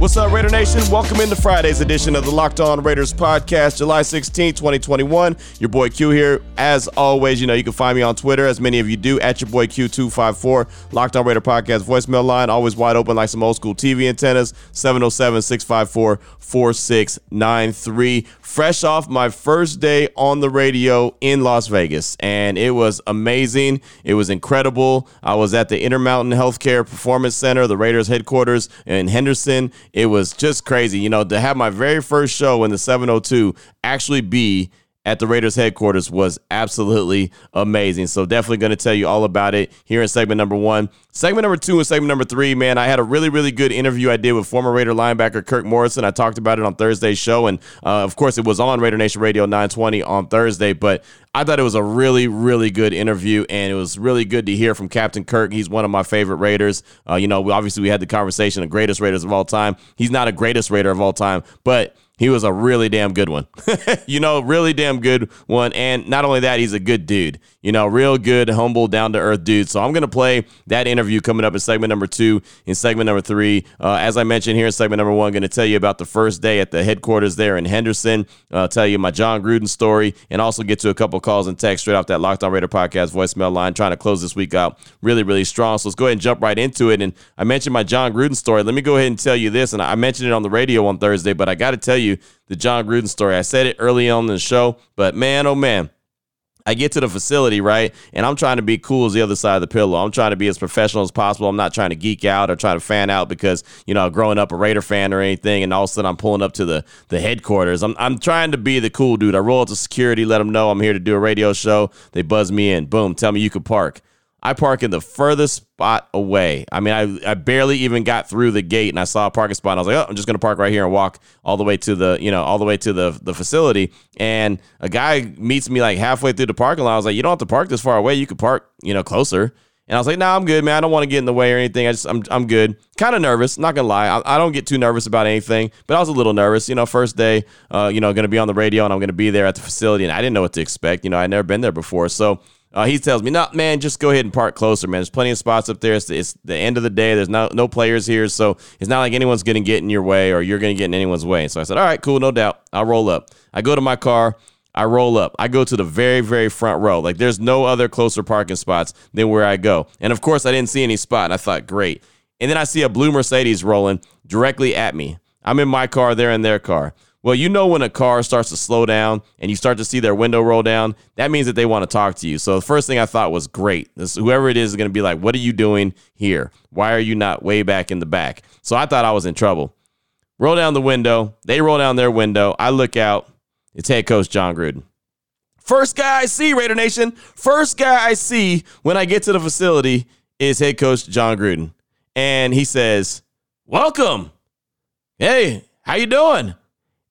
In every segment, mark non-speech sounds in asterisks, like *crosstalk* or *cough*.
What's up, Raider Nation? Welcome into Friday's edition of the Locked On Raiders podcast, July 16, 2021. Your boy Q here. As always, you know, you can find me on Twitter, as many of you do, at your boy Q254. Locked On Raider podcast voicemail line, always wide open like some old school TV antennas, 707 654 4693. Fresh off my first day on the radio in Las Vegas, and it was amazing. It was incredible. I was at the Intermountain Healthcare Performance Center, the Raiders headquarters in Henderson. It was just crazy, you know, to have my very first show in the 702 actually be at the Raiders headquarters was absolutely amazing. So definitely going to tell you all about it here in segment number one. Segment number two and segment number three, man, I had a really, really good interview I did with former Raider linebacker Kirk Morrison. I talked about it on Thursday's show. And uh, of course, it was on Raider Nation Radio 920 on Thursday. But I thought it was a really, really good interview. And it was really good to hear from Captain Kirk. He's one of my favorite Raiders. Uh, you know, obviously, we had the conversation of greatest Raiders of all time. He's not a greatest Raider of all time, but he was a really damn good one. *laughs* you know, really damn good one. And not only that, he's a good dude. You know, real good, humble, down to earth dude. So I'm going to play that interview coming up in segment number two. In segment number three, uh, as I mentioned here in segment number one, going to tell you about the first day at the headquarters there in Henderson. Uh, tell you my Jon Gruden story and also get to a couple calls and text straight off that Locked On Raider podcast voicemail line. Trying to close this week out really, really strong. So let's go ahead and jump right into it. And I mentioned my Jon Gruden story. Let me go ahead and tell you this. And I mentioned it on the radio on Thursday, but I got to tell you the Jon Gruden story. I said it early on in the show, but man, oh man. I get to the facility, right? And I'm trying to be cool as the other side of the pillow. I'm trying to be as professional as possible. I'm not trying to geek out or try to fan out because, you know, growing up a Raider fan or anything, and all of a sudden I'm pulling up to the, the headquarters. I'm, I'm trying to be the cool dude. I roll up to security, let them know I'm here to do a radio show. They buzz me in. Boom, tell me you could park. I park in the furthest spot away. I mean, I, I barely even got through the gate and I saw a parking spot. And I was like, oh, I'm just going to park right here and walk all the way to the, you know, all the way to the, the facility. And a guy meets me like halfway through the parking lot. I was like, you don't have to park this far away. You could park, you know, closer. And I was like, nah, I'm good, man. I don't want to get in the way or anything. I just, I'm, I'm good. Kind of nervous. Not to lie. I, I don't get too nervous about anything, but I was a little nervous. You know, first day, uh, you know, to be on the radio and I'm to be there at the facility. And I didn't know what to expect. You know, I'd never been there before. So, uh, he tells me, "No, man, just go ahead and park closer, man. There's plenty of spots up there. It's, it's the end of the day. There's no no players here, so it's not like anyone's going to get in your way or you're going to get in anyone's way." So I said, "All right, cool, no doubt. I'll roll up." I go to my car. I roll up. I go to the very, very front row. Like there's no other closer parking spots than where I go. And of course, I didn't see any spot. And I thought, great. And then I see a blue Mercedes rolling directly at me. I'm in my car. They're in their car. Well, you know when a car starts to slow down and you start to see their window roll down, that means that they want to talk to you. So the first thing I thought was great. This, whoever it is is going to be like, "What are you doing here? Why are you not way back in the back?" So I thought I was in trouble. Roll down the window. They roll down their window. I look out. It's head coach Jon Gruden. First guy I see, Raider Nation. First guy I see when I get to the facility is head coach Jon Gruden, and he says, "Welcome. Hey, how you doing?"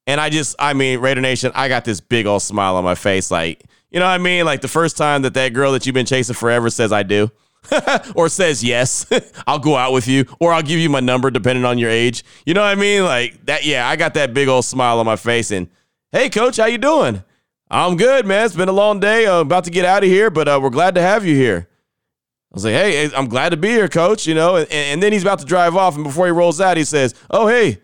And I just, I mean, Raider Nation, I got this big old smile on my face. Like, you know what I mean? Like the first time that that girl that you've been chasing forever says, I do. *laughs* or says yes, *laughs* I'll go out with you, or I'll give you my number depending on your age. You know what I mean? Like that. Yeah, I got that big old smile on my face. And hey, coach, how you doing? I'm good, man. It's been a long day. I'm about to get out of here, but uh, we're glad to have you here. I was like, hey, I'm glad to be here, coach. You know, and, and then he's about to drive off, and before he rolls out, he says, oh, hey,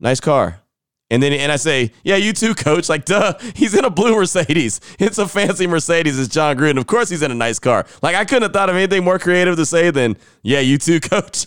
nice car. And then and I say, yeah, you too, coach. Like, duh, he's in a blue Mercedes. It's a fancy Mercedes. It's Jon Gruden. Of course he's in a nice car. Like, I couldn't have thought of anything more creative to say than, yeah, you too, *laughs* coach.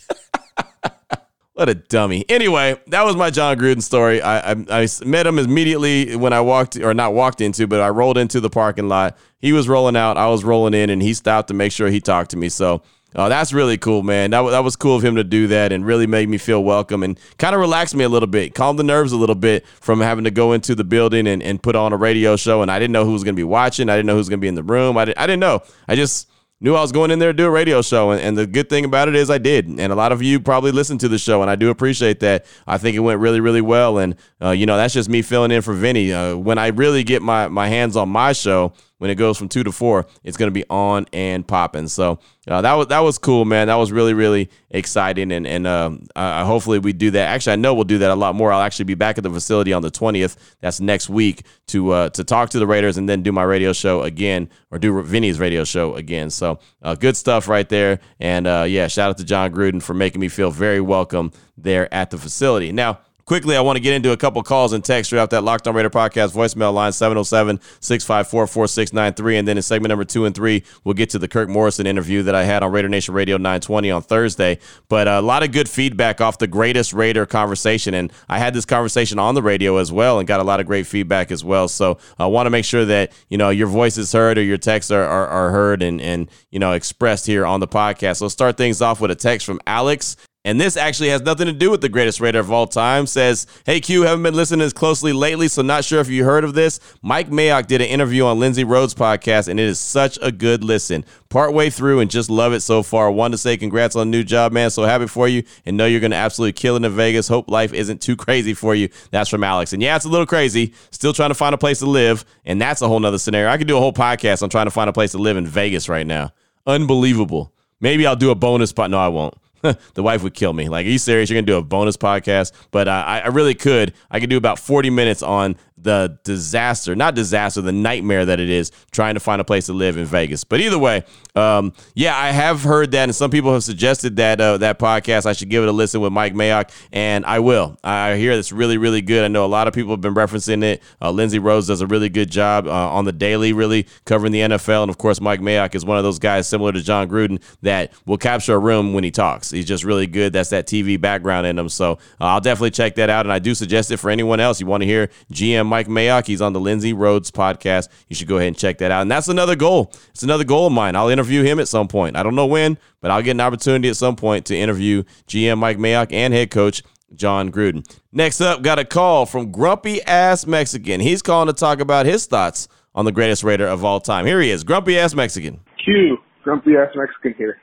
what a dummy. Anyway, that was my Jon Gruden story. I, I I met him immediately when I walked, or not walked into, but I rolled into the parking lot. He was rolling out. I was rolling in, and he stopped to make sure he talked to me. So Oh, that's really cool, man. That, that was cool of him to do that and really made me feel welcome and kind of relaxed me a little bit, calmed the nerves a little bit from having to go into the building and, and put on a radio show. And I didn't know who was going to be watching. I didn't know who was going to be in the room. I, di- I didn't know. I just knew I was going in there to do a radio show. And, and the good thing about it is I did. And a lot of you probably listened to the show, and I do appreciate that. I think it went really, really well. And, uh, you know, that's just me filling in for Vinny. Uh, when I really get my, my hands on my show, when it goes from two to four, it's going to be on and popping. So uh, that was that was cool, man. That was really really exciting, and and um, uh, hopefully we do that. Actually, I know we'll do that a lot more. I'll actually be back at the facility on the twentieth. That's next week to uh, to talk to the Raiders and then do my radio show again or do Vinny's radio show again. So uh, good stuff right there. And uh, yeah, shout out to Jon Gruden for making me feel very welcome there at the facility. Now. Quickly, I want to get into a couple calls and texts off that Locked On Raider podcast voicemail line 707 654 4693. And then in segment number two and three, we'll get to the Kirk Morrison interview that I had on Raider Nation Radio 920 on Thursday. But a lot of good feedback off the greatest Raider conversation. And I had this conversation on the radio as well and got a lot of great feedback as well. So I want to make sure that, you know, your voice is heard or your texts are, are, are heard and, and, you know, expressed here on the podcast. So let's start things off with a text from Alex. And this actually has nothing to do with the greatest Raider of all time. Says, Hey Q, haven't been listening as closely lately, so not sure if you heard of this. Mike Mayock did an interview on Lindsey Rhodes' podcast, and it is such a good listen. Partway through and just love it so far. Wanted to say congrats on the new job, man. So happy for you and know you're going to absolutely kill it in Vegas. Hope life isn't too *laughs* crazy for you. That's from Alex. And yeah, it's a little crazy. Still trying to find a place to live. And that's a whole nother scenario. I could do a whole podcast on trying to find a place to live in Vegas right now. Unbelievable. Maybe I'll do a bonus but No, I won't. *laughs* the wife would kill me. Like, are you serious? You're gonna do a bonus podcast? But uh, I, I really could. I could do about 40 minutes on the disaster, not disaster, the nightmare that it is trying to find a place to live in Vegas. But either way, um, yeah, I have heard that, and some people have suggested that uh, that podcast I should give it a listen with Mike Mayock, and I will. I hear it's really, really good. I know a lot of people have been referencing it. Uh, Lindsey Rhodes does a really good job uh, on the daily, really covering the NFL, and of course, Mike Mayock is one of those guys similar to Jon Gruden that will capture a room when he talks. He's just really good. That's that TV background in him. So uh, I'll definitely check that out, and I do suggest it for anyone else. You want to hear GM Mike Mayock? He's on the Lindsey Rhodes podcast. You should go ahead and check that out. And that's another goal. It's another goal of mine. I'll interview him at some point. I don't know when, but I'll get an opportunity at some point to interview GM Mike Mayock and head coach Jon Gruden. Next up, got a call from Grumpy Ass Mexican. He's calling to talk about his thoughts on the greatest Raider of all time. Here he is, Grumpy Ass Mexican. Q, Grumpy Ass Mexican here.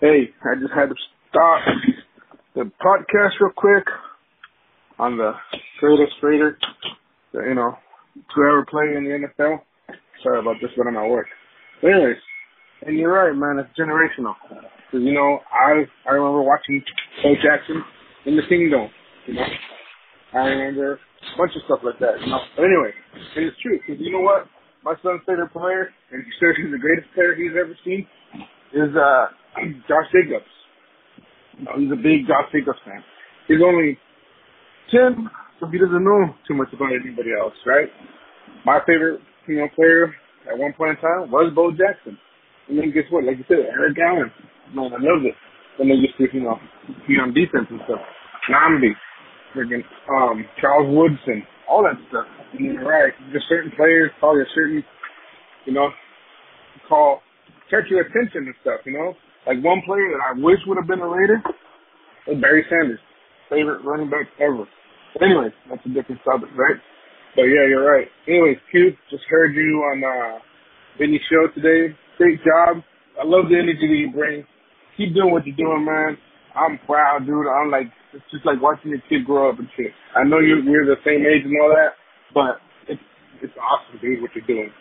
Hey, I just had to stop the podcast real quick on the greatest Raider, you know, to ever play in the NFL. Sorry about this, but I'm at work. But anyways, and you're right, man. It's generational. Because you know, I I remember watching Bo Jackson in the Kingdom. You know, I remember a bunch of stuff like that. You know, but anyway, it's true. Because you know what, my son's favorite player, and he says he's the greatest player he's ever seen, is uh *clears throat* Josh Jacobs. You know, he's a big Josh Jacobs fan. He's only ten, he doesn't know too much about anybody else, right? My favorite, you player at one point in time was Bo Jackson. And then guess what? Like you said, Eric Allen. Man, I love it. They used to, you know, be on defense and stuff. Nnamdi, freaking, um, Charles Woodson, all that stuff. And you're right. There's certain players call you certain, you know, call, catch your attention and stuff, you know? Like one player that I wish would have been a Raider was Barry Sanders. Favorite running back ever. Anyways, that's a different subject, right? But yeah, you're right. Anyways, Q, just heard you on, uh, Vinny's show today. Great job. I love the energy that you bring. Keep doing what you're doing, man. I'm proud, dude. I'm like, it's just like watching your kid grow up and shit. I know you're, we're the same age and all that, but it's it's awesome, dude, what you're doing.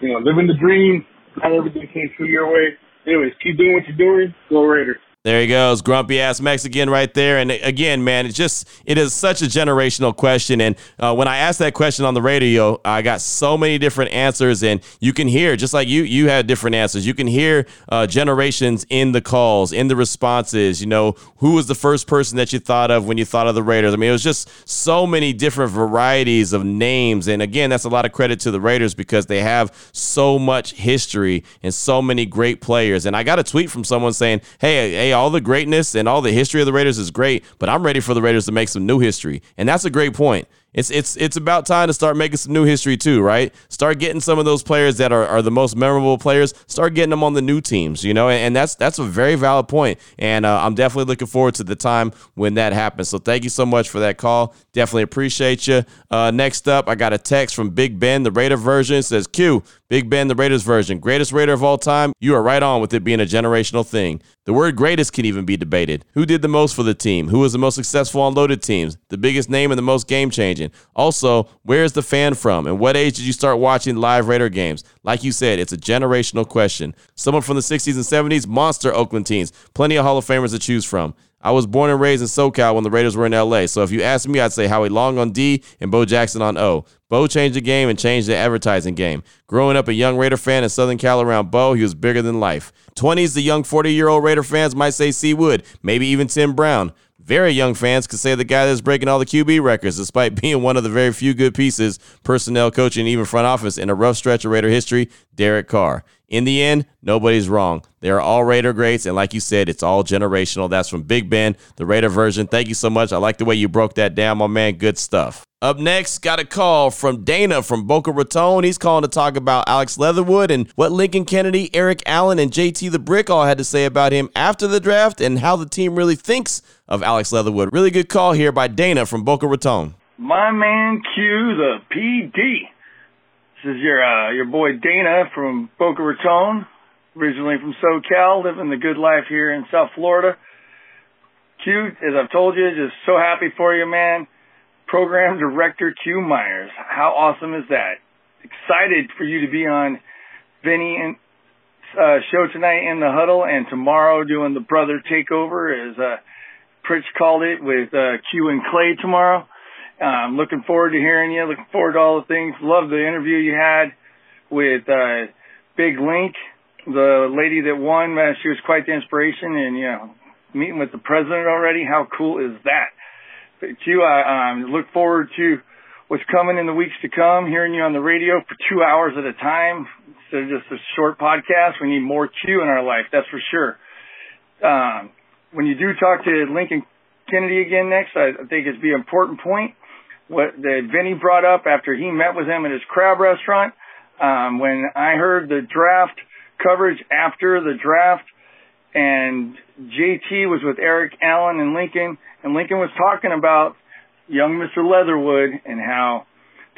You know, living the dream. Not everything came true your way. Anyways, keep doing what you're doing. Go Raiders. There he goes, grumpy ass Mexican right there. And again, man, it's just it is such a generational question. And uh, when I asked that question on the radio, I got so many different answers, and you can hear just like you you had different answers. You can hear uh, generations in the calls, in the responses. You know, who was the first person that you thought of when you thought of the Raiders? I mean, it was just so many different varieties of names. And again, that's a lot of credit to the Raiders because they have so much history and so many great players. And I got a tweet from someone saying, "Hey, hey." All the greatness and all the history of the Raiders is great, but I'm ready for the Raiders to make some new history. And that's a great point. It's it's it's about time to start making some new history too, right? Start getting some of those players that are, are the most memorable players. Start getting them on the new teams, you know, and, and that's that's a very valid point. And uh, I'm definitely looking forward to the time when that happens. So thank you so much for that call. Definitely appreciate you. Uh, next up, I got a text from Big Ben, the Raider version. It says, Q, Big Ben, the Raiders version, greatest Raider of all time. You are right on with it being a generational thing. The word greatest can even be debated. Who did the most for the team? Who was the most successful on loaded teams? The biggest name and the most game changing? Also, where is the fan from? And what age did you start watching live Raider games? Like you said, it's a generational question. Someone from the 60s and 70s, monster Oakland teams. Plenty of Hall of Famers to choose from. I was born and raised in SoCal when the Raiders were in LA. So if you ask me, I'd say Howie Long on D and Bo Jackson on O. Bo changed the game and changed the advertising game. Growing up a young Raider fan in Southern Cal around Bo, he was bigger than life. 20s, the young 40 year old Raider fans might say C. Wood, maybe even Tim Brown. Very young fans could say the guy that's breaking all the QB records, despite *laughs* being one of the very few good pieces, personnel, coaching, even front office in a rough stretch of Raider history, Derek Carr. In the end, nobody's wrong. They are all Raider greats, and like you said, it's all generational. That's from Big Ben, the Raider version. Thank you so much. I like the way you broke that down, my man. Good stuff. Up next, got a call from Dana from Boca Raton. He's calling to talk about Alex Leatherwood and what Lincoln Kennedy, Eric Allen, and JT the Brick all had to say about him after the draft and how the team really thinks of Alex Leatherwood. Really good call here by Dana from Boca Raton. My man Q, the PD. This is your uh, your boy Dana from Boca Raton, originally from SoCal, living the good life here in South Florida. Q, as I've told you, just so happy for you, man. Program Director Q Myers. How awesome is that? Excited for you to be on Vinny and uh, show tonight in the huddle and tomorrow doing the brother takeover as uh, Pritch called it with uh, Q and Clay tomorrow. Um, looking forward to hearing you. Looking forward to all the things. Love the interview you had with uh, Big Link, the lady that won. Uh, she was quite the inspiration, and you know, meeting with the president already. How cool is that? But you, I um, look forward to what's coming in the weeks to come. Hearing you on the radio for two hours at a time instead of just a short podcast. We need more Q in our life. That's for sure. Um, when you do talk to Lincoln Kennedy again next, I, I think it's be an important point what that Vinny brought up after he met with him at his crab restaurant. Um, when I heard the draft coverage after the draft, and JT was with Eric Allen and Lincoln, and Lincoln was talking about young Mr. Leatherwood and how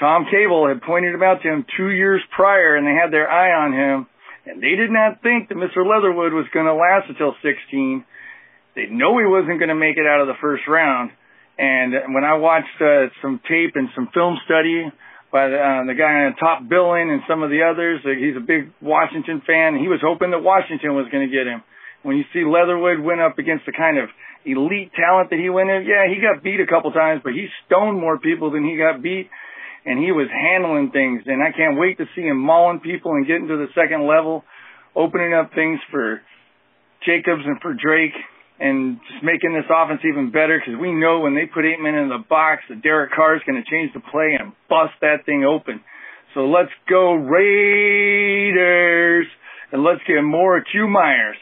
Tom Cable had pointed him out to him two years prior, and they had their eye on him, and they did not think that Mr. Leatherwood was going to last until 16. They know he wasn't going to make it out of the first round. And when I watched uh, some tape and some film study by the, uh, the guy on top billing and some of the others, uh, he's a big Washington fan. He was hoping that Washington was going to get him. When you see Leatherwood went up against the kind of elite talent that he went in, yeah, he got beat a couple times, but he stoned more people than he got beat, and he was handling things. And I can't wait to see him mauling people and getting to the second level, opening up things for Jacobs and for Drake and just making this offense even better because we know when they put eight men in the box that Derek Carr is going to change the play and bust that thing open. So let's go Raiders and let's get more Q Myers.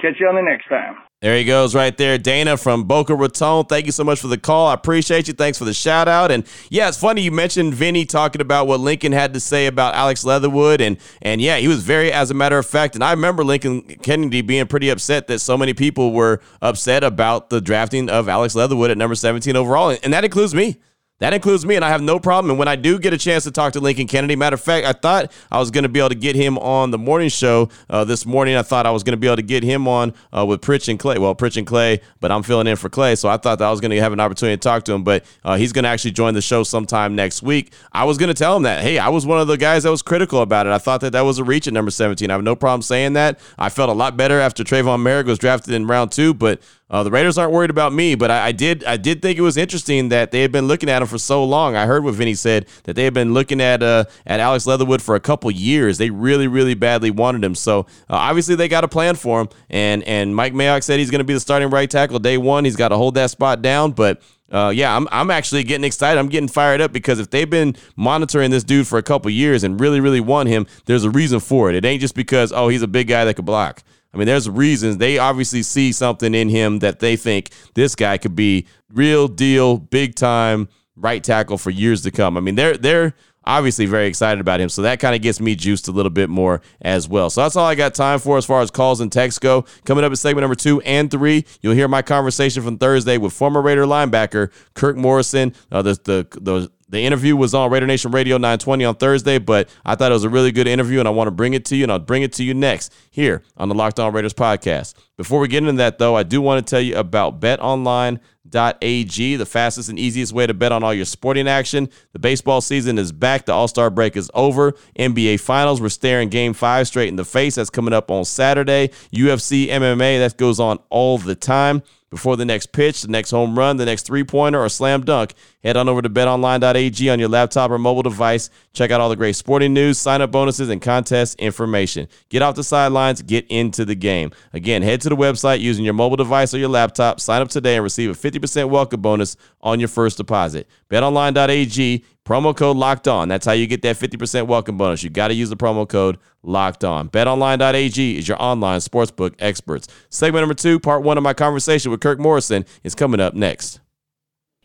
Catch you on the next time. There he goes right there. Dana from Boca Raton. Thank you so much for the call. I appreciate you. Thanks for the shout out. And yeah, it's funny you mentioned Vinny talking about what Lincoln had to say about Alex Leatherwood. And and yeah, he was very, as a matter of fact, and I remember Lincoln Kennedy being pretty upset that so many people were upset about the drafting of Alex Leatherwood at number 17 overall. And that includes me. That includes me, and I have no problem. And when I do get a chance to talk to Lincoln Kennedy, matter of fact, I thought I was going to be able to get him on the morning show uh, this morning. I thought I was going to be able to get him on uh, with Pritch and Clay. Well, Pritch and Clay, but I'm filling in for Clay, so I thought that I was going to have an opportunity to talk to him. But uh, he's going to actually join the show sometime next week. I was going to tell him that, hey, I was one of the guys that was critical about it. I thought that that was a reach at number 17. I have no problem saying that. I felt a lot better after Tre'von Moehrig was drafted in round two, but uh, the Raiders aren't worried about me, but I, I, did I did think it was interesting that they had been looking at him for so long. I heard what Vinny said that they had been looking at uh, at Alex Leatherwood for a couple years. They really really badly wanted him, so uh, obviously they got a plan for him. And and Mike Mayock said he's going to be the starting right tackle day one. He's got to hold that spot down, but. Uh, yeah, I'm, I'm actually getting excited. I'm getting fired up because if they've been monitoring this dude for a couple years and really, really want him, there's a reason for it. It ain't just because, oh, he's a big guy that could block. I mean, there's reasons they obviously see something in him that they think this guy could be real deal, big time right tackle for years to come. I mean, they're they're obviously very excited about him. So that kind of gets me juiced a little bit more as well. So that's all I got time for as far as calls and texts go. Coming up in segment number two and three, you'll hear my conversation from Thursday with former Raider linebacker Kirk Morrison. Uh, the, the, the the interview was on Raider Nation Radio 920 on Thursday, but I thought it was a really good interview, and I want to bring it to you, and I'll bring it to you next here on the Locked On Raiders podcast. Before we get into that, though, I do want to tell you about BetOnline.ag, the fastest and easiest way to bet on all your sporting action. The baseball season is back. The All Star break is over. NBA Finals, we're staring Game 5 straight in the face. That's coming up on Saturday. UFC, MMA, that goes on all the time. Before the next pitch, the next home run, the next three pointer, or slam dunk, head on over to betonline.ag on your laptop or mobile device. Check out all the great sporting news, sign up bonuses, and contest information. Get off the sidelines, get into the game. Again, head to the website using your mobile device or your laptop, sign up today, and receive a 50% welcome bonus on your first deposit. BetOnline.ag, promo code locked on. That's how you get that 50% welcome bonus. You got to use the promo code locked on. BetOnline.ag is your online sportsbook experts. Segment number two, part one of my conversation with Kirk Morrison, is coming up next.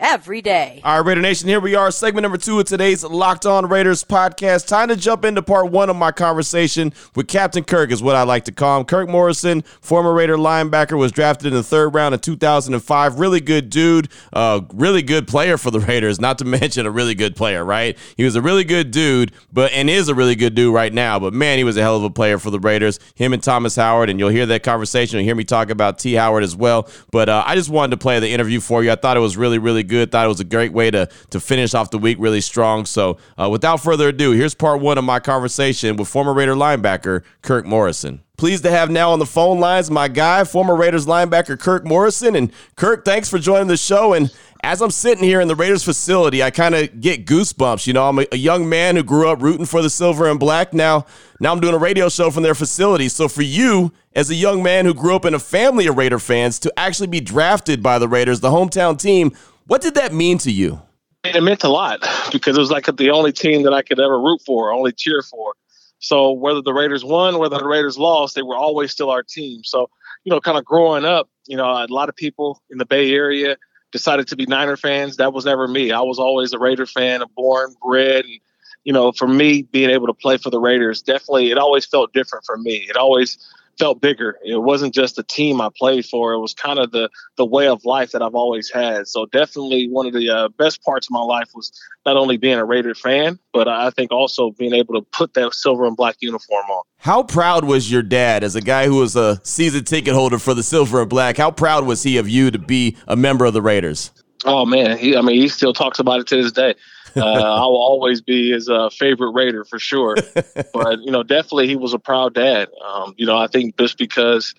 every day. All right, Raider Nation, here we are, segment number two of today's Locked On Raiders podcast. Time to jump into part one of my conversation with Captain Kirk, is what I like to call him. Kirk Morrison, former Raider linebacker, was drafted in the third round of 2005. Really good dude, uh, really good player for the *laughs* Raiders, not to mention a really good player, right? He was a really good dude, but and is a really good dude right now, but man, he was a hell of a player for the Raiders. Him and Thomas Howard, and you'll hear that conversation. You'll hear me talk about T. Howard as well. But uh, I just wanted to play the interview for you. I thought it was really, really good. Thought it was a great way to to finish off the week really strong. So, uh, without further ado, here's part one of my conversation with former Raider linebacker Kirk Morrison. Pleased to have now on the phone lines my guy, former Raiders linebacker Kirk Morrison. And Kirk, thanks for joining the show. And as I'm sitting here in the Raiders facility, I kind of get goosebumps. You know, I'm a, a, young man who grew up rooting for the silver and black. Now, now I'm doing a radio show from their facility. So for you, as a young man who grew up in a family of Raider fans, to actually be drafted by the Raiders, the hometown team, what did that mean to you? It meant a lot because it was like the only team that I could ever root for, only cheer for. So whether the Raiders won, whether the Raiders lost, they were always still our team. So, you know, kind of growing up, you know, a lot of people in the Bay Area decided to be Niner fans. That was never me. I was always a Raider fan, a born, bred, and you know, for me being able to play for the Raiders, definitely it always felt different for me. It always felt bigger. It wasn't just the team I played for. It was kind of the the way of life that I've always had. So definitely one of the uh, best parts of my life was not only being a Raider fan, but I think also being able to put that silver and black uniform on. How proud was your dad, as a guy who was a season ticket holder for the silver and black? How proud was he of you to be a member of the Raiders? Oh man, he, I mean, he still talks about it to this day. Uh, I will always be his uh, favorite Raider for sure. *laughs* but you know, definitely he was a proud dad. Um, you know, I think just because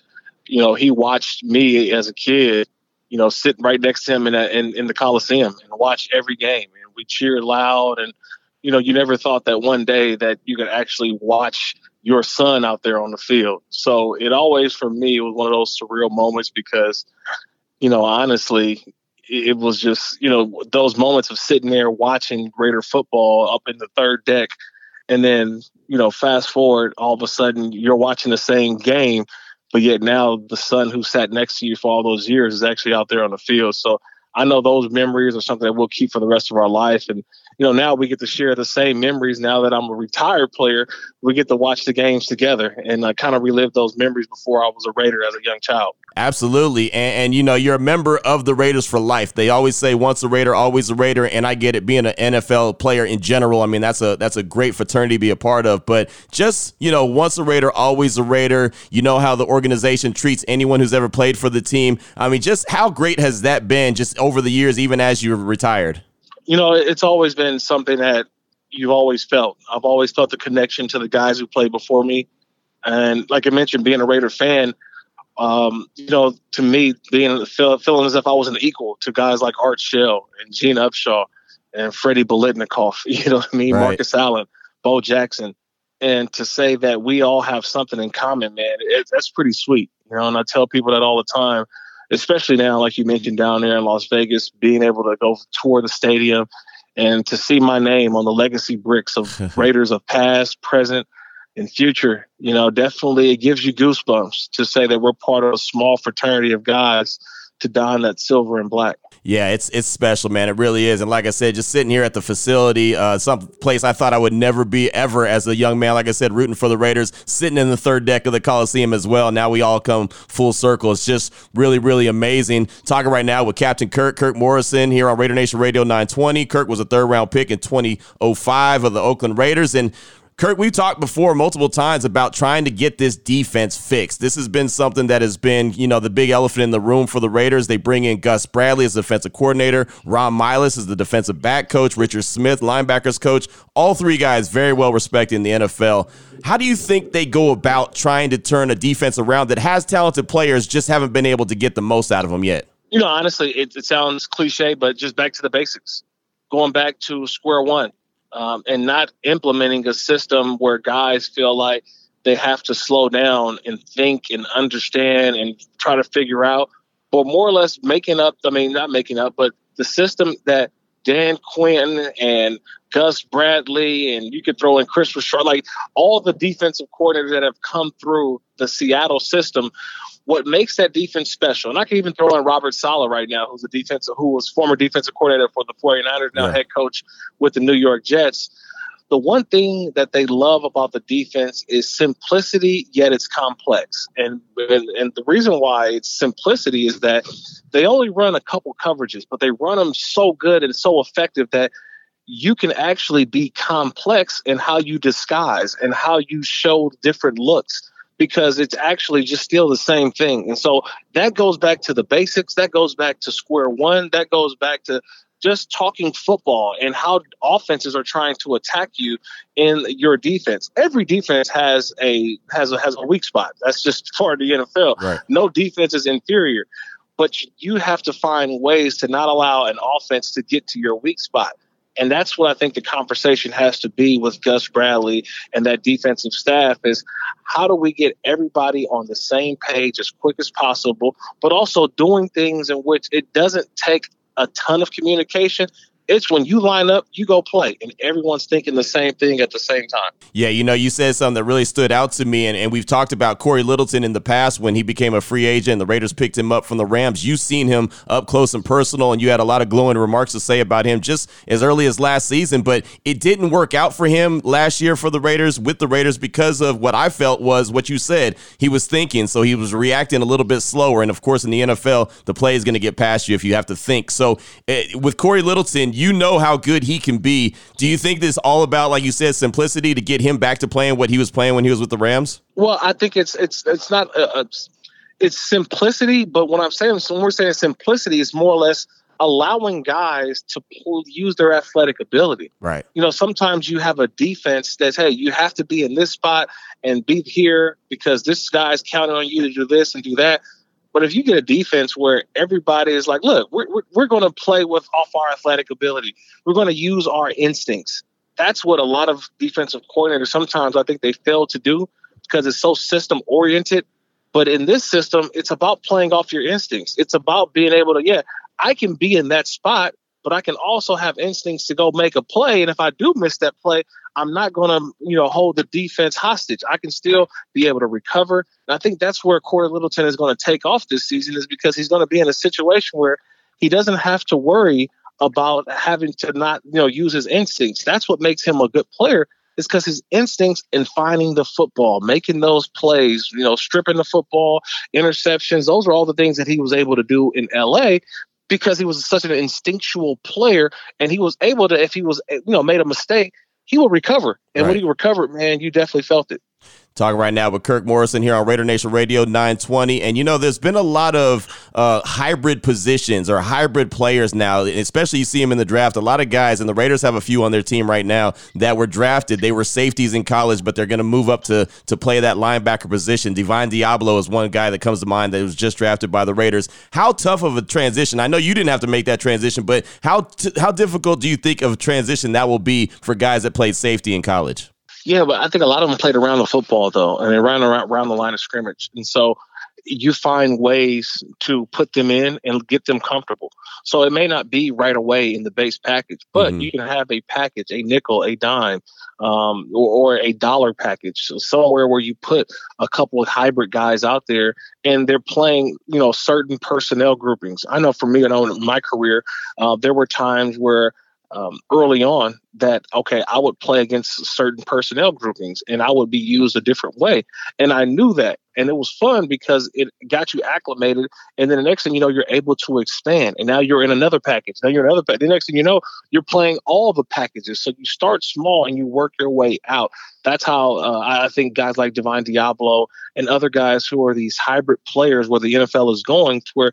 you know he watched me as a kid, you know, sitting right next to him in, a, in in the Coliseum and watch every game, and we cheered loud, and you know, you never thought that one day that you could actually watch your son out there on the field. So it always, for me, was one of those surreal moments because, you know, honestly, it was just you know those moments of sitting there watching Raider football up in the third deck, and then you know fast forward, all of a sudden you're watching the same game, but yet now the son who sat next to you for all those years is actually out there on the field. So I know those memories are something that we'll keep for the rest of our life, and you know, now we get to share the same memories. Now that I'm a retired player, we get to watch the games together and uh, kind of relive those memories before I was a Raider as a young child. Absolutely. And, and, you know, you're a member of the Raiders for life. They always say once a Raider, always a Raider. And I get it being an NFL player in general. I mean, that's a that's a great fraternity to be a part of. But just, you know, once a Raider, always a Raider. You know how the organization treats anyone who's ever played for the team. I mean, just how great has that been just over the years, even as you've retired? You know, it's always been something that you've always felt. I've always felt the connection to the guys who played before me. And like I mentioned, being a Raider fan, um, you know, to me, being feeling as if I was an equal to guys like Art Shell and Gene Upshaw and Freddie Biletnikoff, *laughs* you know what I mean? Right. Marcus Allen, Bo Jackson. And to say that we all have something in common, man, it, that's pretty sweet. You know, and I tell people that all the time especially now, like you mentioned down there in Las Vegas, being able to go tour the stadium and to see my name on the legacy bricks of *laughs* Raiders of past, present, and future, you know, definitely it gives you goosebumps to say that we're part of a small fraternity of guys to don that silver and black. Yeah, it's it's special, man. It really is. And like I said, just sitting here at the facility, uh, some place I thought I would never be ever as a young man. Like I said, rooting for the Raiders, sitting in the third deck of the Coliseum as well. Now we all come full circle. It's just really, really amazing. Talking right now with Captain Kirk, Kirk Morrison here on Raider Nation Radio 920. Kirk was a third round pick in 2005 of the Oakland Raiders, and Kurt, we've talked before multiple times about trying to get this defense fixed. This has been something that has been, you know, the big elephant in the room for the Raiders. They bring in Gus Bradley as the defensive coordinator, Ron Milus as the defensive back coach, Richard Smith, linebackers coach. All three guys very well respected in the NFL. How do you think they go about trying to turn a defense around that has talented players, just haven't been able to get the most out of them yet? You know, honestly, it, it sounds cliche, but just back to the basics. Going back to square one um, and not implementing a system where guys feel like they have to slow down and think and understand and try to figure out, but more or less making up. I mean, not making up, but the system that Dan Quinn and Gus Bradley and you could throw in Kris Richard, like all the defensive coordinators that have come through the Seattle system what makes that defense special, and I can even throw in Robert Saleh right now, who's a defensive, who was former defensive coordinator for the 49ers, now yeah. head coach with the New York Jets. The one thing that they love about the defense is simplicity, yet it's complex. And, and and the reason why it's simplicity is that they only run a couple coverages, but they run them so good and so effective that you can actually be complex in how you disguise and how you show different looks because it's actually just still the same thing. And so that goes back to the basics, that goes back to square one, that goes back to just talking football and how offenses are trying to attack you in your defense. Every defense has a has a has a weak spot. That's just *laughs* part of the NFL. Right. No defense is inferior. But you have to find ways to not allow an offense to get to your weak spot. And that's what I think the conversation has to be with Gus Bradley and that defensive staff is how do we get everybody on the same page as quick as possible, but also doing things in which it doesn't take a ton of communication it's when you line up, you go play, and everyone's thinking the same thing at the same time. Yeah, you know, you said something that really stood out to me, and, and we've talked about Cory Littleton in the past when he became a free agent. The Raiders picked him up from the Rams. You've seen him up close and personal, and you had a lot of glowing remarks to say about him just as early as last season. But it didn't work out for him last year for the Raiders with the Raiders because of what I felt was what you said. He was thinking, so he was reacting a little bit slower. And of course, in the NFL, the play is going to get past you if you have to think. So eh, with Cory Littleton, you know how good he can be. Do you think this all about, like you said, simplicity to get him back to playing what he was playing when he was with the Rams? Well, I think it's it's it's not a, a it's simplicity, but when I'm saying when we're saying simplicity, is more or less allowing guys to pull, use their athletic ability. Right. You know, sometimes you have a defense that's hey, you have to be in this spot and be here because this guy's counting on you to do this and do that. But if you get a defense where everybody is like, look, we're, we're, we're going to play with off our athletic ability, we're going to use our instincts. That's what a lot of defensive coordinators sometimes I think they fail to do because it's so system oriented. But in this system, it's about playing off your instincts. It's about being able to, yeah, I can be in that spot, but I can also have instincts to go make a play. And if I do miss that play, I'm not going to, you know, hold the defense hostage. I can still be able to recover. And I think that's where Cory Littleton is going to take off this season is because he's going to be in a situation where he doesn't have to worry about having to not, you know, use his instincts. That's what makes him a good player is because his instincts in finding the football, making those plays, you know, stripping the football, interceptions, those are all the things that he was able to do in LA because he was such an instinctual player and he was able to if he was you know made a mistake he will recover and right. when he recovered man you definitely felt it Talking right now with Kirk Morrison here on Raider Nation Radio 920. And you know, there's been a lot of uh, hybrid positions or hybrid players now, especially you see them in the draft. A lot of guys, and the Raiders have a few on their team right now that were drafted. They were safeties in college, but they're going to move up to, to play that linebacker position. Divine Deablo is one guy that comes to mind that was just drafted by the Raiders. How tough of a transition? I know you didn't have to make that transition, but how, t- how difficult do you think of a transition that will be for guys that played safety in college? Yeah, but I think a lot of them played around the football though, and they ran around, around the line of scrimmage. And so you find ways to put them in and get them comfortable. So it may not be right away in the base package, but mm-hmm. you can have a package, a nickel, a dime, um, or, or, a dollar package, so somewhere where you put a couple of hybrid guys out there and they're playing, you know, certain personnel groupings. I know for me, you know, in my career, uh, there were times where um, early on that okay i would play against certain personnel groupings and i would be used a different way. And i knew that. And it was fun because it got you acclimated. And then the next thing you know you're able to expand. And now you're in another package. Now you're another package the next thing you know you're playing all the packages. So you start small and you work your way out. That's how uh, i think guys like divine deablo and other guys who are these hybrid players where the nfl is going to where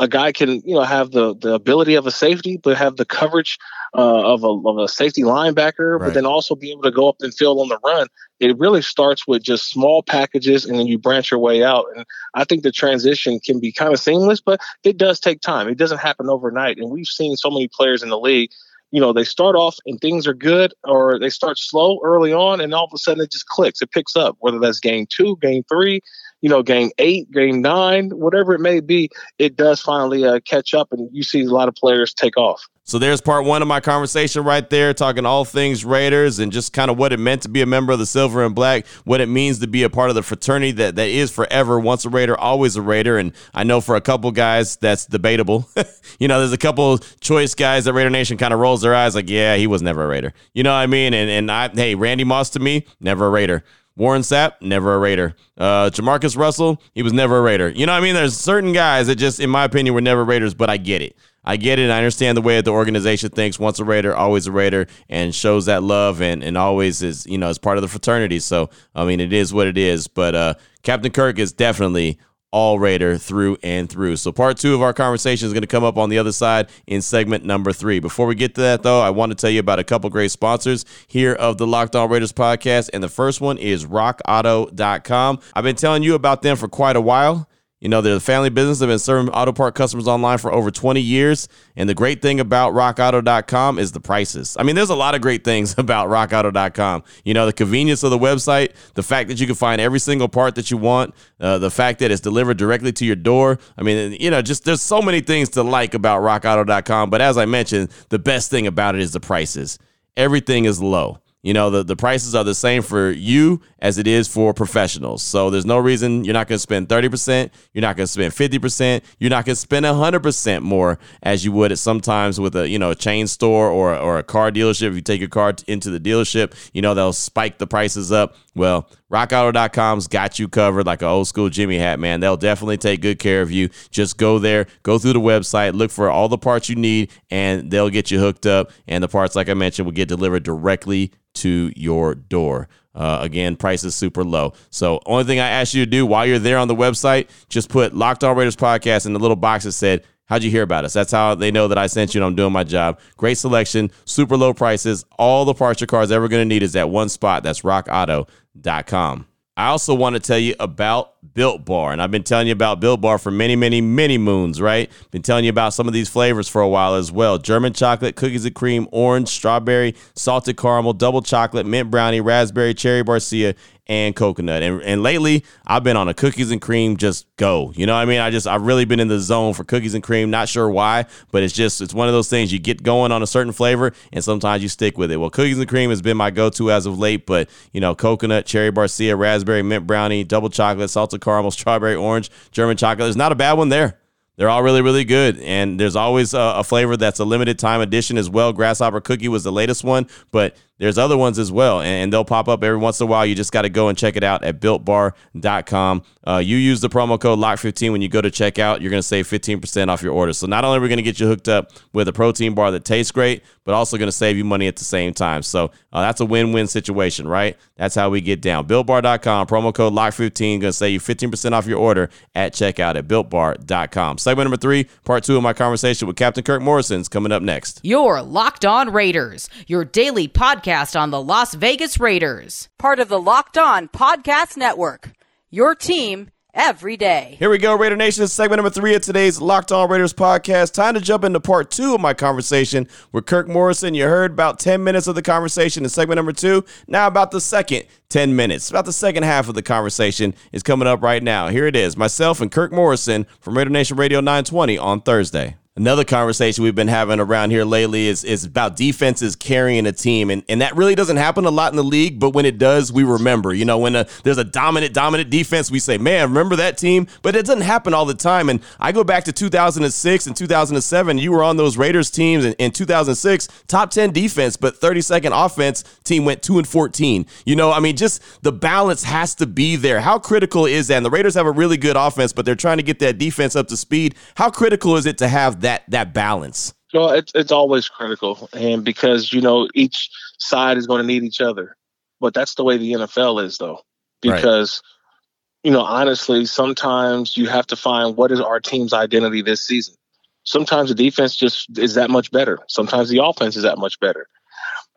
a guy can you know have the the ability of a safety but have the coverage uh, of, a, of a safety linebacker right. but then also be able to go up and field on the run. It really starts with just small packages and then you branch your way out. And i think the transition can be kind of seamless but it does take time. It doesn't happen overnight. And we've seen so many players in the league you know they start off and things are good or they start slow early on and all of a sudden it just clicks. It picks up whether that's game two game three you know, game eight, game nine, whatever it may be, it does finally uh, catch up, and you see a lot of players take off. So there's part one of my conversation right there, talking all things Raiders and just kind of what it meant to be a member of the Silver and Black, what it means to be a part of the fraternity that, that is forever, once a Raider, always a Raider. And I know for a couple guys that's debatable. *laughs* you know, there's a couple choice guys that Raider Nation kind of rolls their eyes like, yeah, he was never a Raider. You know what I mean? And and I hey, Randy Moss to me, never a Raider. Warren Sapp, never a Raider. Uh, Jamarcus Russell, he was never a Raider. You know what I mean? There's certain guys that just, in my opinion, were never Raiders, but I get it. I get it. I understand the way that the organization thinks. Once a Raider, always a Raider, and shows that love and, and always is, you know, as part of the fraternity. So, I mean, it is what it is. But uh, Captain Kirk is definitely all Raider through and through. So, part two of our conversation is going to come up on the other side in segment number three. Before we get to that, though, I want to tell you about a couple great sponsors here of the Locked On Raiders podcast. And the first one is rockauto.com. I've been telling you about them for quite a while. You know, they're a family business. They've been serving auto part customers online for over 20 years. And the great thing about rockauto.com is the prices. I mean, there's a lot of great things *laughs* about rockauto.com. You know, the convenience of the website, the fact that you can find every single part that you want, uh, the fact that it's delivered directly to your door. I mean, you know, just there's so many things to like about rockauto.com. But as I mentioned, the best thing about it is the prices. Everything is low. You know, the, the prices are the same for you as it is for professionals. So there's no reason you're not going to spend 30%, you're not going to spend 50%, you're not going to spend 100% more as you would at sometimes with a, you know, a chain store or, or a car dealership. If you take your car into the dealership, you know, they'll spike the prices up. Well, rockauto.com's got you covered like an old school Jimmy hat, man. They'll definitely take good care of you. Just go there, go through the website, look for all the parts you need, and they'll get you hooked up. And the parts, like I mentioned, will get delivered directly to your door. Uh, again, price is super low. So, only thing I ask you to do while you're there on the website, just put Locked On Raiders podcast in the little box that said, How'd you hear about us? That's how they know that I sent you and I'm doing my job. Great selection, super low prices. All the parts your car's ever going to need is at one spot. That's rockauto.com. I also want to tell you about Built Bar. And I've been telling you about Built Bar for many, many, many moons, right? Been telling you about some of these flavors for a while as well. German chocolate, cookies and cream, orange, strawberry, salted caramel, double chocolate, mint brownie, raspberry, cherry barcia, and coconut. And, and lately, I've been on a cookies and cream just go. You know what I mean? I just, I've really been in the zone for cookies and cream. Not sure why, but it's just, it's one of those things you get going on a certain flavor and sometimes you stick with it. Well, cookies and cream has been my go to as of late, but, you know, coconut, cherry barcia, raspberry, mint brownie, double chocolate, salted caramel, strawberry, orange, German chocolate. There's not a bad one there. They're all really, really good. And there's always a, a, flavor that's a limited time edition as well. Grasshopper cookie was the latest one, but there's other ones as well. And, they'll pop up every once in a while. You just got to go and check it out at builtbar.com. Uh, you use the promo code LOCK15 when you go to checkout. You're going to save 15% off your order. So not only are we going to get you hooked up with a protein bar that tastes great, but also going to save you money at the same time. So uh, that's a win win situation, right? That's how we get down. BuiltBar.com, promo code LOCK15, going to save you 15% off your order at checkout at BuiltBar.com. Segment number three, part two of my conversation with Captain Kirk Morrison is coming up next. Your Locked On Raiders, your daily podcast on the Las Vegas Raiders, part of the Locked On Podcast Network. Your team every day. Here we go, Raider Nation. Segment number three of today's Locked On Raiders podcast. Time to jump into part two of my conversation with Kirk Morrison. You heard about 10 minutes of the conversation in segment number two. Now, about the second 10 minutes. About the second half of the conversation is coming up right now. Here it is myself and Kirk Morrison from Raider Nation Radio 920 on Thursday. Another conversation we've been having around here lately is, is about defenses carrying a team. And, and that really doesn't happen a lot in the league, but when it does, we remember. You know, when a, there's a dominant, dominant defense, we say, man, remember that team? But it doesn't happen all the time. And I go back to 2006 and 2007. You were on those Raiders teams in, in 2006, top 10 defense, but 32nd offense team went 2 and 14. You know, I mean, just the balance has to be there. How critical is that? And the Raiders have a really good offense, but they're trying to get that defense up to speed. How critical is it to have that that balance? Well, it's it's always critical, and because you know each side is going to need each other, but that's the way the NFL is, though. Because right. you know, honestly, sometimes you have to find what is our team's identity this season. Sometimes the defense just is that much better. Sometimes the offense is that much better,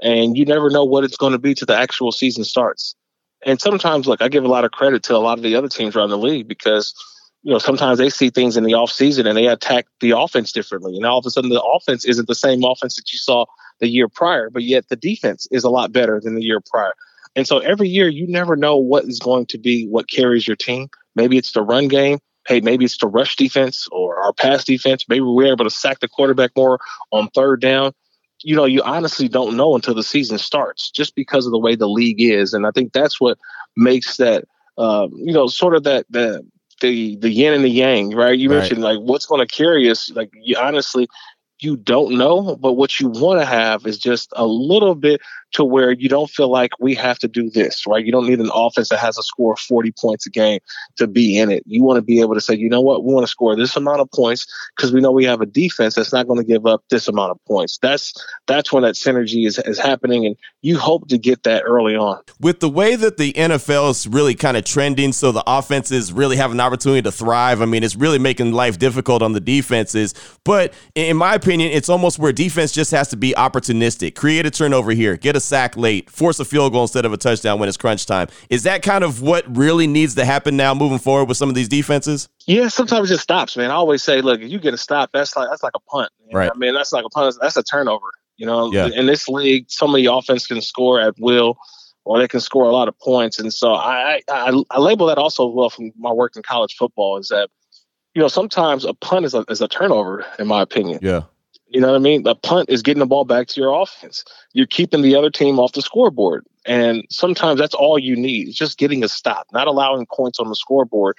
and you never know what it's going to be till the actual season starts. And sometimes, look, I give a lot of credit to a lot of the other teams around the league because you know, sometimes they see things in the offseason and they attack the offense differently. And all of a sudden, the offense isn't the same offense that you saw the year prior, but yet the defense is a lot better than the year prior. And so every year, you never know what is going to be what carries your team. Maybe it's the run game. Hey, maybe it's the rush defense or our pass defense. Maybe we're able to sack the quarterback more on third down. You know, you honestly don't know until the season starts just because of the way the league is. And I think that's what makes that, um, you know, sort of that, that the the yin and the yang, right? You right. mentioned like what's going to carry us. Like you honestly, you don't know, but what you want to have is just a little bit to where you don't feel like we have to do this, right? You don't need an offense that has a score of 40 points a game to be in it. You want to be able to say, you know what, we want to score this amount of points because we know we have a defense that's not going to give up this amount of points. That's that's when that synergy is, is happening, and you hope to get that early on. With the way that the NFL is really kind of trending, so the offenses really have an opportunity to thrive. I mean, it's really making life difficult on the defenses. But in my opinion, it's almost where defense just has to be opportunistic, create a turnover here, get a sack late, force a field goal instead of a touchdown when it's crunch time. Is that kind of what really needs to happen now moving forward with some of these defenses? Yeah, sometimes it just stops, man. I always say, look, if you get a stop, that's like that's like a punt. Man. Right. I mean, that's like a punt. That's a turnover. You know, yeah. in this league, so many offense can score at will, or they can score a lot of points. And so I, I, I label that also well from my work in college football is that, you know, sometimes a punt is a, is a turnover, in my opinion. Yeah. You know what I mean? The punt is getting the ball back to your offense. You're keeping the other team off the scoreboard. And sometimes that's all you need. It's just getting a stop, not allowing points on the scoreboard.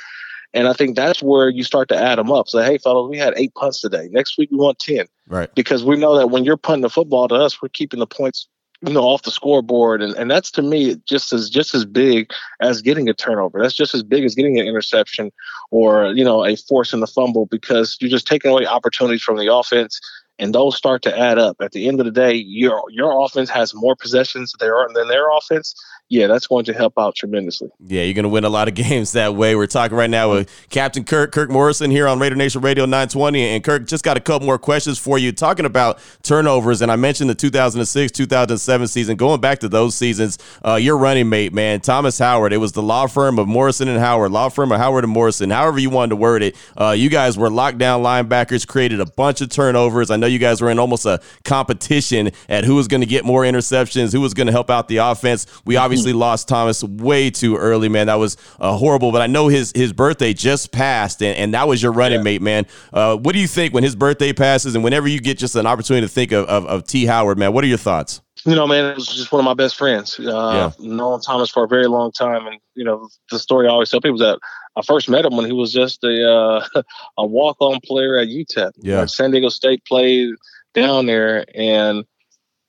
And I think that's where you start to add them up. So, hey, fellas, we had eight punts today. Next week we want 10. Right. Because we know that when you're punting the football to us, we're keeping the points you know off the scoreboard and, and that's to me just as just as big as getting a turnover that's just as big as getting an interception or you know a force in the fumble because you're just taking away opportunities from the offense and those start to add up. At the end of the day, your your offense has more possessions than their offense, yeah, that's going to help out tremendously. Yeah, you're going to win a lot of *laughs* games that way. We're talking right now with Captain Kirk, Kirk Morrison here on Raider Nation Radio 920. And Kirk, just got a couple more questions for you. Talking about turnovers, and I mentioned the 2006, 2007 season. Going back to those seasons, uh, your running mate, man, Thomas Howard. It was the law firm of Morrison and Howard, law firm of Howard and Morrison. However you wanted to word it, uh, you guys were lockdown linebackers, created a bunch of turnovers. I know you guys were in almost a competition at who was going to get more interceptions, who was going to help out the offense. We obviously obviously lost Thomas way too early, man. That was uh, horrible. But I know his his birthday just passed, and, and that was your running yeah. mate, man. Uh, what do you think when his birthday passes, and whenever you get just an opportunity to think of, of, of T. Howard, man? What are your thoughts? You know, man, it was just one of my best friends. Uh, yeah. Known Thomas for a very long time, and you know, the story I always tell people is that I first met him when he was just a uh, *laughs* a walk on player at UTEP. Yeah, San Diego State played down there, and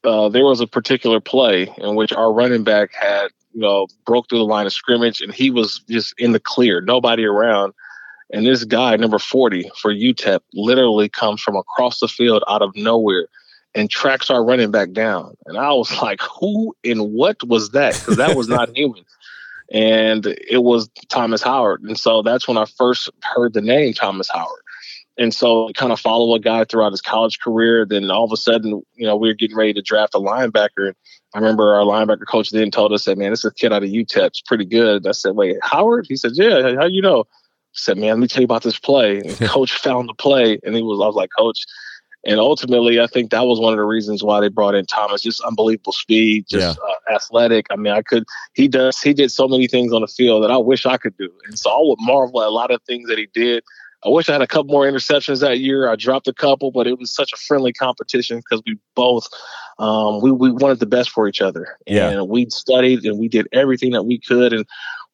uh, there was a particular play in which our running back had, you know, broke through the line of scrimmage and he was just in the clear, nobody around. And this guy, number 40 for UTEP, literally comes from across the field out of nowhere and tracks our running back down. And I was *laughs* like, who and what was that? Because that was not *laughs* human. And it was Thomas Howard. And so that's when I first heard the name Thomas Howard and so kind of follow a guy throughout his college career. Then all of a sudden, you know, we were getting ready to draft a linebacker. I remember our linebacker coach then told us that, man, this is a kid out of UTEP. It's pretty good. I said, wait, Howard? He said, yeah. How you know? said, "Man, let me tell you about this play." And *laughs* coach found the play, and he was, I was like, "Coach." And ultimately, I think that was one of the reasons why they brought in Thomas. Just unbelievable speed, just yeah. uh, athletic. I mean, I could. He does. He did so many things on the field that I wish I could do. And so I would marvel at a lot of things that he did. I wish I had a couple more interceptions that year. I dropped a couple, but it was such a friendly competition because we both um, we we wanted the best for each other, and yeah. we studied and we did everything that we could, and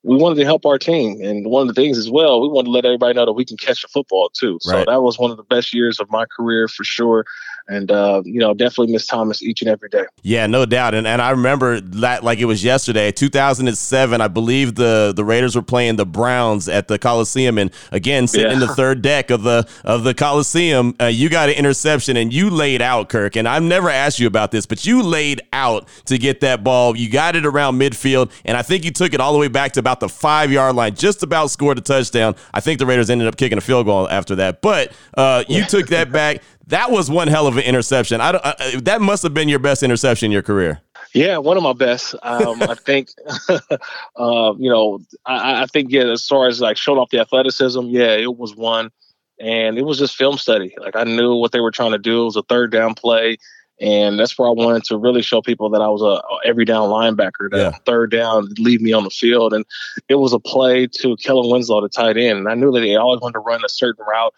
we wanted to help our team. And one of the things as well, we wanted to let everybody know that we can catch the football too. So right. that was one of the best years of my career for sure and uh, you know definitely miss Thomas each and every day. Yeah, no doubt. And and I remember that like it was yesterday, 2007. I believe the the Raiders were playing the Browns at the Coliseum, and again sitting yeah. in the *laughs* third deck of the of the Coliseum, uh, you got an interception and you laid out, Kirk. And I've never asked you about this, but you laid out to get that ball. You got it around midfield, and I think you took it all the way back to about the five yard line, just about scored a touchdown. I think the Raiders ended up kicking a field goal after that, but uh, you took that *laughs* back. That was one hell of an interception. I, I, that must have been your best interception in your career. Yeah, one of my best. Um, I think, uh, *laughs* you know, I, I, think yeah, as far as like showing off the athleticism, yeah, it was one, and it was just film study. Like I knew what they were trying to do. It was a third down play, and that's where I wanted to really show people that I was a, every down linebacker. That yeah. third down leave me on the field, and it was a play to Kellen Winslow, the tight end. And I knew that they always wanted to run a certain route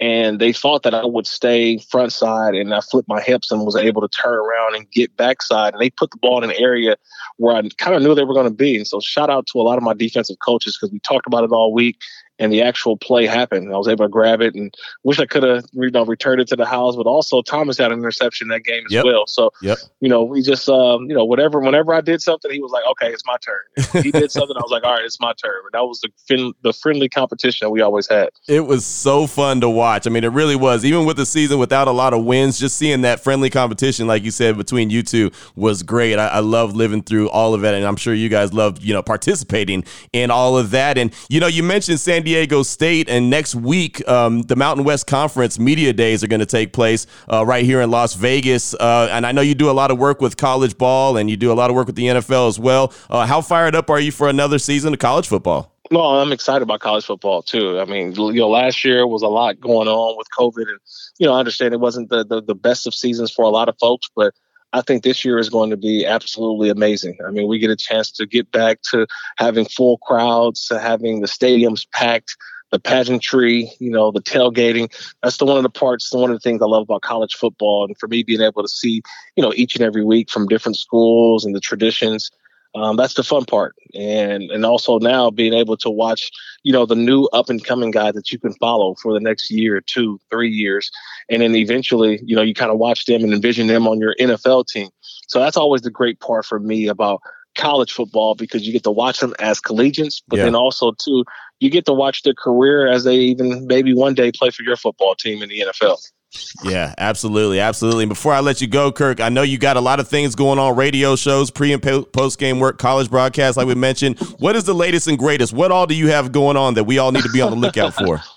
and they thought that I would stay front side and I flipped my hips and was able to turn around and get backside. And they put the ball in an area where I kind of knew they were going to be. And so shout out to a lot of my defensive coaches because we talked about it all week and the actual play happened. I was able to grab it and wish I could have you know returned it to the house. But also Thomas had an interception that game as yep. well. So yep. you know we just um, you know whatever whenever I did something, he was like, okay, it's my turn. He did something, I was like, all right, it's my turn. But that was the fin- the friendly competition that we always had. It was so fun to watch. I mean, it really was. Even with the season without a lot of wins, just seeing that friendly competition, like you said, between you two was great. I, I love living through all of it, and I'm sure you guys loved you know participating in all of that. And you know, you mentioned San Diego State and next week, um, the Mountain West Conference Media Days are going to take place uh, right here in Las Vegas. Uh, and I know you do a lot of work with college ball and you do a lot of work with the NFL as well. Uh, how fired up are you for another season of college football? No, I'm excited about college football too. I mean, you know, last year was a lot going on with COVID, and you know, I understand it wasn't the, the, the best of seasons for a lot of folks, but I think this year is going to be absolutely amazing. I mean, we get a chance to get back to having full crowds, to having the stadiums packed the pageantry, you know, the tailgating. That's the one of the parts, one of the things I love about college football. And for me, being able to see, you know, each and every week from different schools and the traditions, um, that's the fun part. And and also now being able to watch, you know, the new up and coming guy that you can follow for the next year, two, three years, and then eventually, you know, you kind of watch them and envision them on your NFL team. So that's always the great part for me about college football because you get to watch them as collegians, but yeah. then also too you get to watch their career as they even maybe one day play for your football team in the NFL. Yeah, absolutely, absolutely. And before I let you go, Kirk, I know you got a lot of things going on: radio shows, pre and post game work, college broadcasts, like we mentioned. What is the latest and greatest? What all do you have going on that we all need to be on the lookout for? *laughs*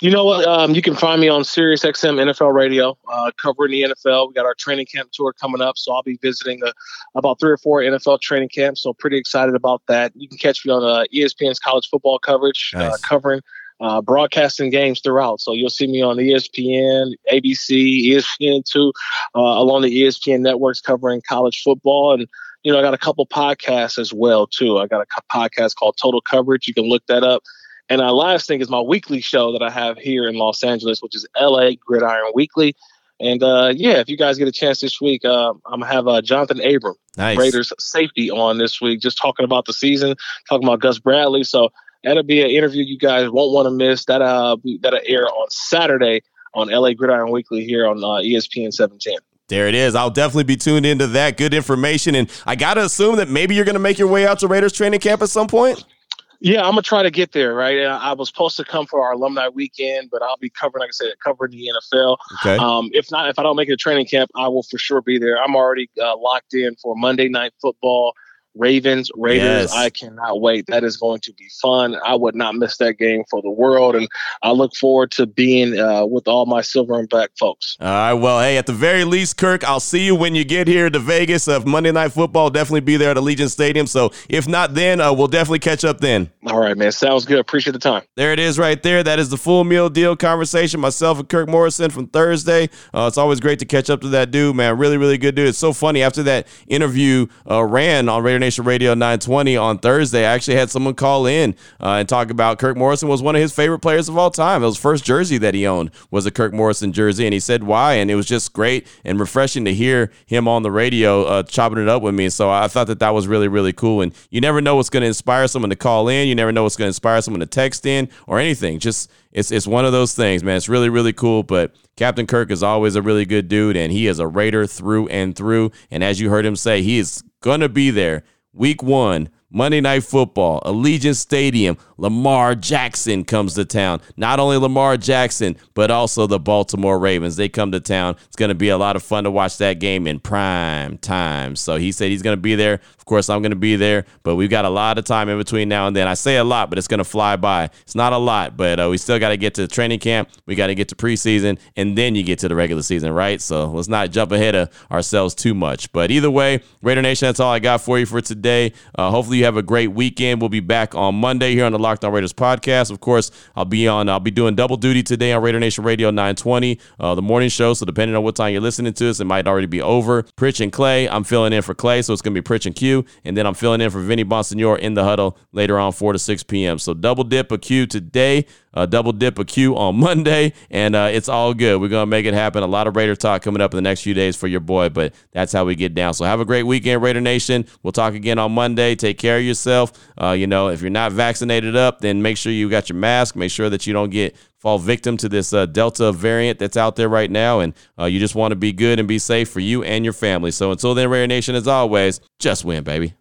You know what? Um, you can find me on Sirius XM NFL Radio, uh, covering the NFL. We got our training camp tour coming up, so I'll be visiting uh, about three or four NFL training camps. So pretty excited about that. You can catch me on uh, ESPN's college football coverage, uh, nice. covering uh, broadcasting games throughout. So you'll see me on ESPN, ABC, ESPN2, uh, along the ESPN networks covering college football. And, you know, I got a couple podcasts as well, too. I got a podcast called Total Coverage. You can look that up. And our last thing is my weekly show that I have here in Los Angeles, which is LA Gridiron Weekly. And uh, yeah, if you guys get a chance this week, uh, I'm gonna have uh, Johnathan Abram, nice. Raiders safety, on this week, just talking about the season, talking about Gus Bradley. So that'll be an interview you guys won't want to miss. That uh, that'll air on Saturday on LA Gridiron Weekly here on uh, ESPN 710. There it is. I'll definitely be tuned into that. Good information, and I gotta assume that maybe you're gonna make your way out to Raiders training camp at some point. Yeah, I'm gonna try to get there. Right, I was supposed to come for our alumni weekend, but I'll be covering, like I said, covering the NFL. Okay. Um, if not, if I don't make it a training camp, I will for sure be there. I'm already uh, locked in for Monday night football Ravens, Raiders. Yes. I cannot wait. That is going to be fun. I would not miss that game for the world, and I look forward to being uh, with all my silver and black folks. All right. Well, hey, at the very least, Kirk, I'll see you when you get here to Vegas of Monday Night Football. Definitely be there at Allegiant Stadium. So if not then, uh, we'll definitely catch up then. All right, man. Sounds good. Appreciate the time. There it is right there. That is the full meal deal conversation. Myself and Kirk Morrison from Thursday. Uh, it's always great to catch up to that dude, man. Really, really good dude. It's so funny. After that interview uh, ran on Raider Nation Radio 920 on Thursday, I actually had someone call in uh, and talk about Kirk Morrison was one of his favorite players of all time. It was first jersey that he owned was a Kirk Morrison jersey, and he said why. And it was just great and refreshing to hear him on the radio uh, chopping it up with me. So I thought that that was really, really cool. And you never know what's going to inspire someone to call in. You never know what's going to inspire someone to text in or anything. Just it's it's one of those things, man. It's really really cool. But Captain Kirk is always a really good dude, and he is a Raider through and through. And as you heard him say, he is gonna be there week one. Monday Night Football, Allegiant Stadium, Lamar Jackson comes to town. Not only Lamar Jackson, but also the Baltimore Ravens. They come to town. It's going to be a lot of fun to watch that game in prime time. So he said he's going to be there. Of course, I'm going to be there, but we've got a lot of time in between now and then. I say a lot, but it's going to fly by. It's not a lot, but uh, we still got to get to training camp. We got to get to preseason, and then you get to the regular season, right? So let's not jump ahead of ourselves too much. But either way, Raider Nation, that's all I got for you for today. Uh, hopefully, you have a great weekend. We'll be back on Monday here on the Locked On Raiders podcast. Of course, I'll be on. I'll be doing double duty today on Raider Nation Radio 920, uh, the morning show. So depending on what time you're listening to us, it might already be over. Pritch and Clay. I'm filling in for Clay, so it's gonna be Pritch and Q, and then I'm filling in for Vinny Bonsignore in the huddle later on 4 to 6 p.m. So double dip a Q today, uh, double dip a Q on *laughs* Monday, and uh, it's all good. We're gonna make it happen. A lot of Raider talk coming up in the next few days for your boy, but that's how we get down. So have a great weekend, Raider Nation. We'll talk again on Monday. Take care of yourself. Uh, you know, if you're not vaccinated up, then make sure you got your mask. Make sure that you don't get fall victim to this uh, Delta variant that's out there right now. And uh, you just want to be good and be safe for you and your family. So until then, Raider Nation, as always, just win, baby.